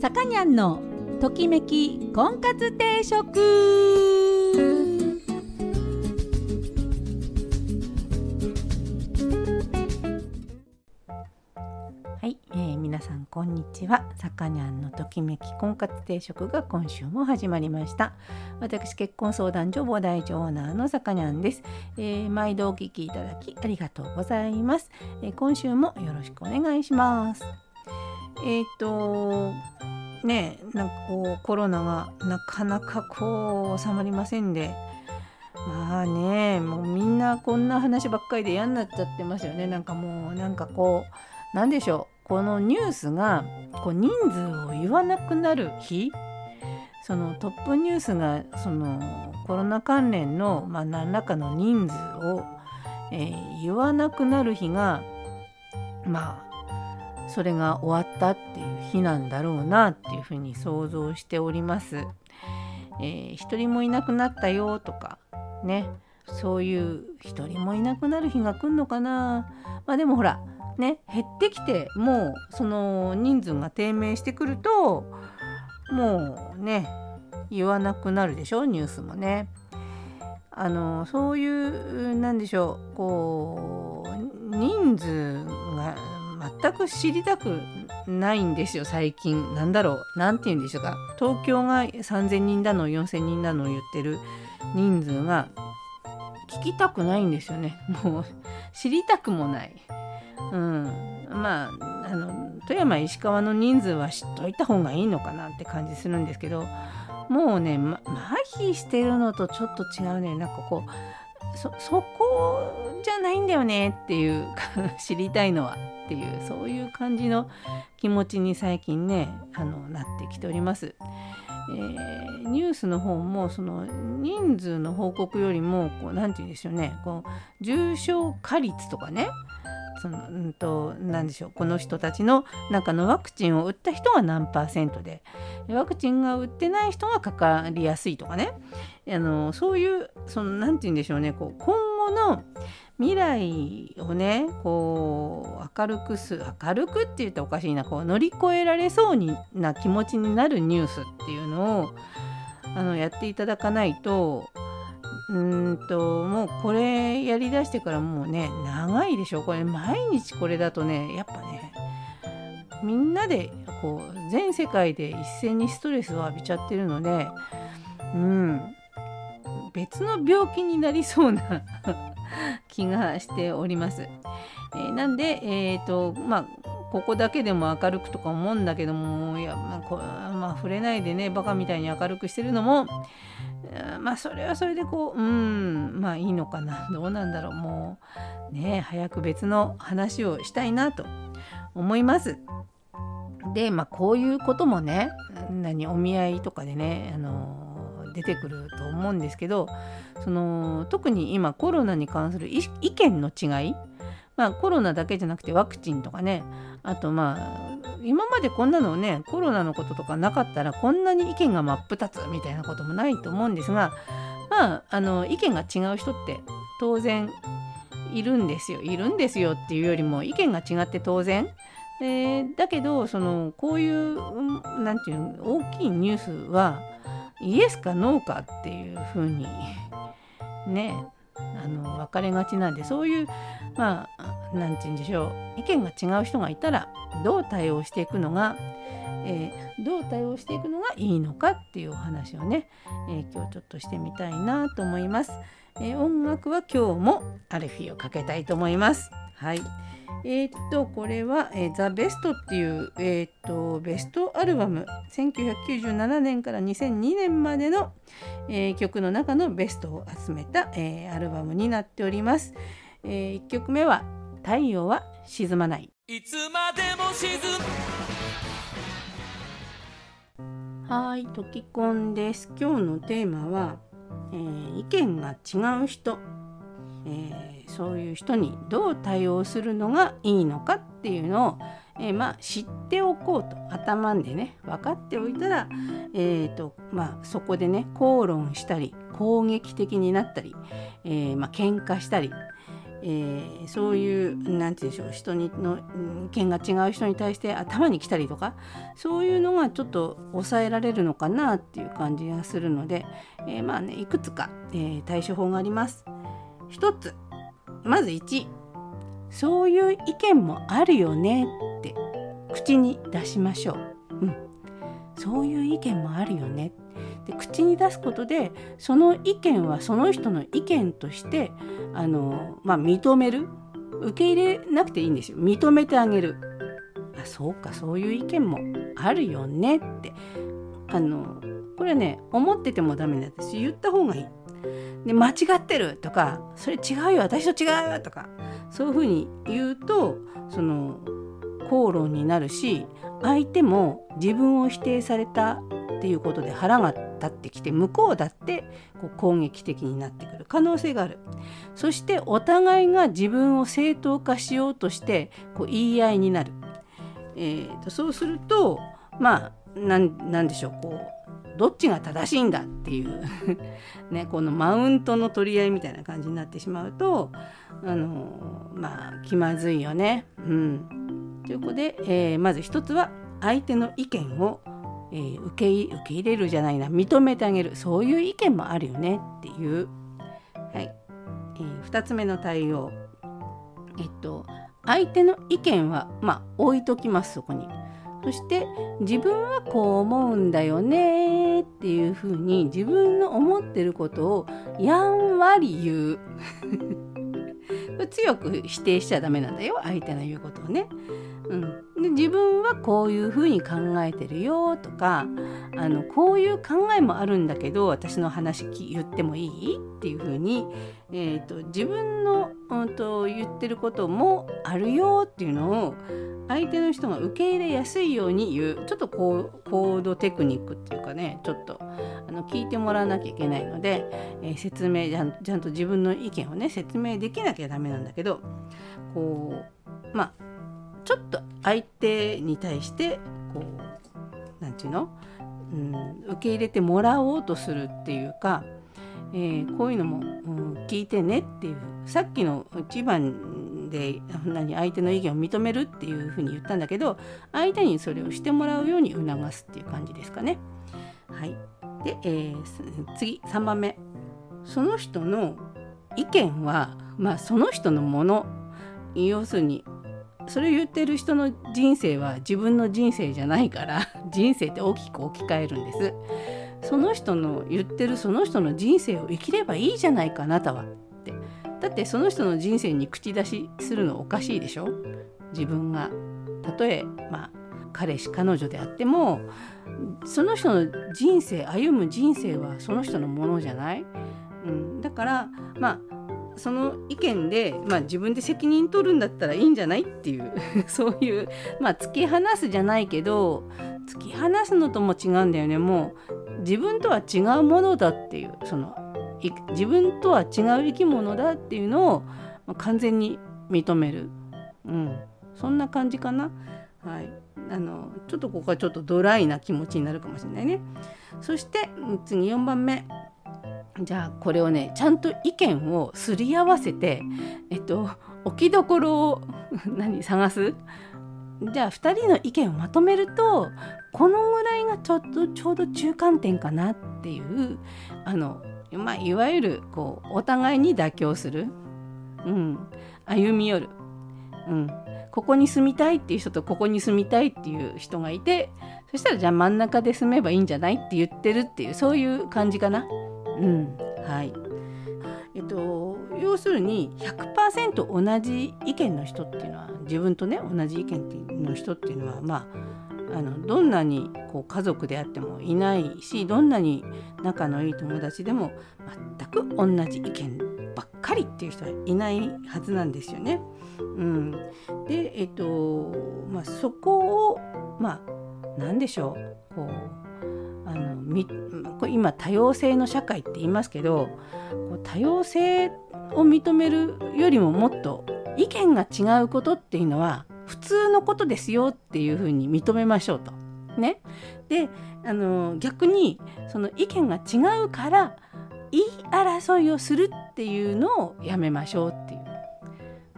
さかにゃんのときめき婚活定食。はい、えー、皆さんこんにちは。さかにゃんのときめき婚活定食が今週も始まりました。私結婚相談所母大女オーナーのさかにゃんです、えー、毎度お聞きいただきありがとうございます、えー、今週もよろしくお願いします。えっ、とねなんかこうコロナがなかなかこう収まりませんで。まあねもうみんなこんな話ばっかりで嫌になっちゃってますよね。なんかもうなんかこうなんでしょう。このニュースがこう人数を言わなくなる日。そのトップニュースがそのコロナ関連の、まあ、何らかの人数を、えー、言わなくなる日がまあそれが終わったっていう日なんだろうなっていうふうに想像しております。えー、一人もいなくなったよとかねそういう一人もいなくなる日が来るのかなまあでもほらね減ってきてもうその人数が低迷してくるともうね言わなくなるでしょニュースもね。あのそういうなんでしょうこう人数全く知りたくないんですよ最近。なんだろう？何て言うんでしょうか？東京が3,000人だの4,000人だの言ってる人数が聞きたくないんですよね。もう知りたくもない。うん、まああの富山石川の人数は知っといた方がいいのかなって感じするんですけどもうね、ま、麻痺してるのとちょっと違うね。なんかこうそそこじゃないんだよねっていう 知りたいのはっていうそういう感じの気持ちに最近ねあのなってきております。えー、ニュースの方もその人数の報告よりも何て言うんでしょうね。こう重症化率とかね。そのうんと何でしょう。この人たちの中のワクチンを打った人が何パーセントでワクチンが打ってない人がかかりやすいとかね。あのそういうその何て言うんでしょうね。こう今後の未来をねこう明るくす明るくって言ったらおかしいなこう乗り越えられそうにな気持ちになるニュースっていうのをあのやっていただかないとうんともうこれやりだしてからもうね長いでしょ。これ毎日これだとねやっぱねみんなでこう全世界で一斉にストレスを浴びちゃってるのでうん。別の病気になりそうな 気がしております。えー、なんで、えーとまあ、ここだけでも明るくとか思うんだけどもいや、まあこまあ、触れないでねバカみたいに明るくしてるのもまあそれはそれでこううんまあいいのかなどうなんだろうもうね早く別の話をしたいなと思います。でまあこういうこともね何お見合いとかでねあの出てくると思うんですけどその特に今コロナに関する意見の違いまあコロナだけじゃなくてワクチンとかねあとまあ今までこんなのねコロナのこととかなかったらこんなに意見が真っ二つみたいなこともないと思うんですがまああの意見が違う人って当然いるんですよ。いるんですよっていうよりも意見が違って当然、えー、だけどそのこういう何て言うの大きいニュースはイエスかノーかっていうふうにねあの分かれがちなんでそういうまあ何て言うんでしょう意見が違う人がいたらどう対応していくのが、えー、どう対応していくのがいいのかっていうお話をね、えー、今日ちょっとしてみたいなと思います。えー、音楽は今日もアルフィーをかけたいと思います。はい。えー、っとこれは、えー、ザ・ベストっていう、えー、っとベストアルバム。1997年から2002年までの、えー、曲の中のベストを集めた、えー、アルバムになっております。えー、1曲目は「太陽は沈まない」いつまでも沈む。はいトキコンです。今日のテーマは、えー、意見が違う人、えー、そういう人にどう対応するのがいいのかっていうのをえー、まあ、知っておこうと頭でね分かっておいたら、えーとまあ、そこでね口論したり攻撃的になったり、えーまあ喧嘩したり、えー、そういう何て言うんでしょう人にの意見が違う人に対して頭に来たりとかそういうのがちょっと抑えられるのかなっていう感じがするので、えー、まあねいくつか、えー、対処法があります。一つまず1そういう意見もあるよねって。口に出しましょう。うん、そういう意見もあるよね。で口に出すことでその意見はその人の意見としてあの、まあ、認める。受け入れなくていいんですよ。認めてあげる。あそうか。そういう意見もあるよねって。あのこれはね思っててもダメなんです。言った方がいい。で間違ってるとかそれ違うよ私と違うとかそういうふうに言うとその口論になるし相手も自分を否定されたっていうことで腹が立ってきて向こうだってこう攻撃的になってくる。可能性がある。そしてお互いが自分を正当化しようとしてこう言い合いになる、えーと、そうするとまあ何でしょうこうどっちが正しいんだっていう ね、このマウントの取り合いみたいな感じになってしまうとあのまあ気まずいよね。うん、ということで、えー、まず一つは相手の意見をえー、受け受け入れるじゃないな。認めてあげる。そういう意見もあるよねっていう、はい。えー、2つ目の対応。えっと相手の意見はまあ置いときますそこに。そして自分はこう思うんだよねっていうふうに自分の思ってることをやんわり言う。強く否定しちゃダメなんだよ相手の言うことをね。うん、で自分はこういうふうに考えてるよとかあのこういう考えもあるんだけど私の話言ってもいい？っていうふうに、えーと、自分の、うんと、言ってることもあるよっていうのを相手の人が受け入れやすいように言うちょっとこうコードテクニックっていうかねちょっとあの聞いてもらわなきゃいけないので、えー、説明ちゃんちゃんと自分の意見をね説明できなきゃダメなんだけどこうまあちょっと相手に対してこう何て言うの、うん、受け入れてもらおうとするっていうか、えー、こういうのも、うん、聞いてねっていうさっきの一番で何相手の意見を認めるっていうふうに言ったんだけど相手にそれをしてもらうように促すっていう感じですかね。はい、で、えー、次3番目。その人の意見は、まあ、その人のもの。要するにそれを言ってる人の人生は自分の人生じゃないから人生って大きく置き換えるんです。その人の言ってるその人の人生を生きればいいじゃないかあなたはって。だってその人の人生に口出しするのおかしいでしょ？自分がたとえまあ彼氏彼女であってもその人の人生歩む人生はその人のものじゃない、うん、だからまあその意見で、まあ、自分で責任取るんだったらいいんじゃないっていう そういうまあ突き放すじゃないけど突き放すのとも違うんだよね。もう自分とは違うものだっていうその自分とは違う生き物だっていうのを、完全に認める、うん、そんな感じかな。はい、あのちょっとここはちょっとドライな気持ちになるかもしれないね。そして次4番目。じゃあこれをねちゃんと意見をすり合わせてえっと置きどころを何探す？じゃあ2人の意見をまとめるとこのぐらいがちょっとちょうど中間点かなっていうあの、まあ、いわゆるこうお互いに妥協する、うん、歩み寄る、うん、ここに住みたいっていう人とここに住みたいっていう人がいてそしたらじゃあ真ん中で住めばいいんじゃないって言ってるっていうそういう感じかな。うん。はい、要するに100%同じ意見の人っていうのは自分とね同じ意見の人っていうのはまああのどんなにこう家族であってもいないしどんなに仲のいい友達でも全く同じ意見ばっかりっていう人はいないはずなんですよね。うん、でえっとまあそこをまあ何でしょうこうあの今多様性の社会って言いますけど多様性を認めるよりももっと意見が違うことっていうのは普通のことですよっていうふうに認めましょうと。ね、であの逆にその意見が違うから言い争いをするっていうのをやめましょうっていう。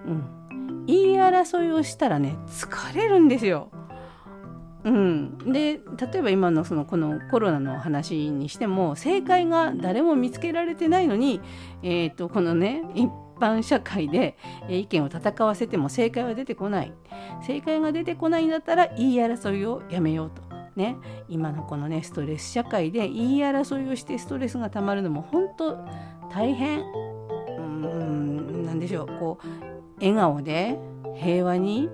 うん、言い争いをしたらね疲れるんですよ。うん、で例えば今のそのこのコロナの話にしても正解が誰も見つけられてないのに、えーと、このね一般社会で意見を戦わせても正解は出てこない。正解が出てこないんだったら言い争いをやめようと。ね、今のこのねストレス社会で言い争いをしてストレスがたまるのも本当大変。うんなんでしょう。こう笑顔で平和に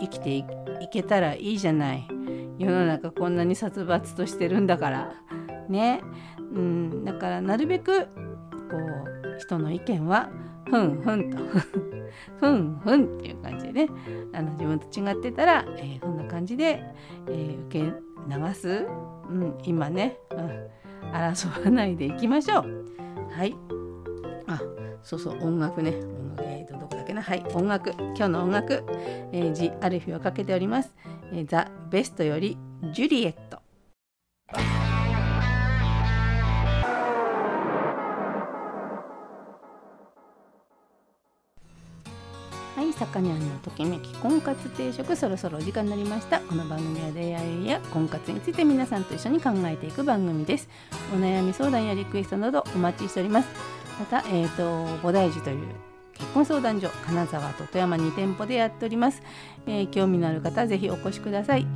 生きていく。けたらいいじゃない。世の中こんなに殺伐としてるんだから。ね。うん。だからなるべくこう人の意見はふんふんと。ふんふんっていう感じでね。あの自分と違ってたら、えー、こんな感じで、えー、受け流す、うん、今ね、うん、争わないでいきましょう。はい。そうそう音楽ね。えーと、どこだっけな。はい音楽。今日の音楽、えー、ジ・アルフィをかけております、えー、ザ・ベストよりジュリエット。はい、さかにゃんのときめき婚活定食そろそろお時間になりました。この番組は出会いや婚活について皆さんと一緒に考えていく番組です。お悩み相談やリクエストなどお待ちしております。また、えっ、ー、と菩提寺という結婚相談所金沢と富山2店舗でやっております、えー、興味のある方ぜひお越しください。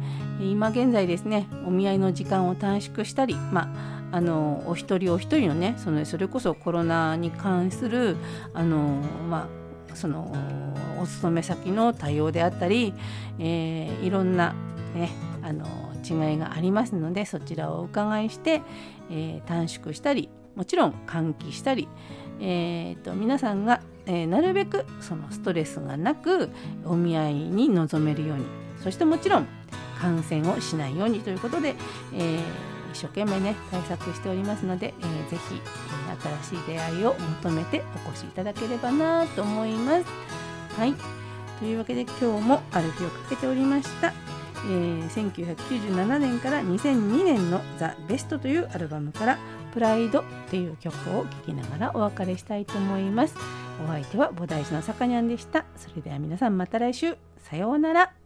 今現在ですねお見合いの時間を短縮したりまあのお一人お一人のねそのそれこそコロナに関するあのまあそのお勤め先の対応であったり、えー、いろんなねあの違いがありますのでそちらをお伺いして、えー、短縮したりもちろん換気したり、えーと皆さんがえー、なるべくそのストレスがなくお見合いに臨めるようにそしてもちろん感染をしないようにということで、えー、一生懸命ね対策しておりますので、えー、ぜひ、新しい出会いを求めてお越しいただければなと思います。はいというわけで今日もアルフィをかけておりました。えー、1997年から2002年の「ザ・ベストというアルバムから「プライドという曲を聴きながらお別れしたいと思います。お相手は菩提寺のさかにゃんでした。それでは皆さんまた来週。さようなら。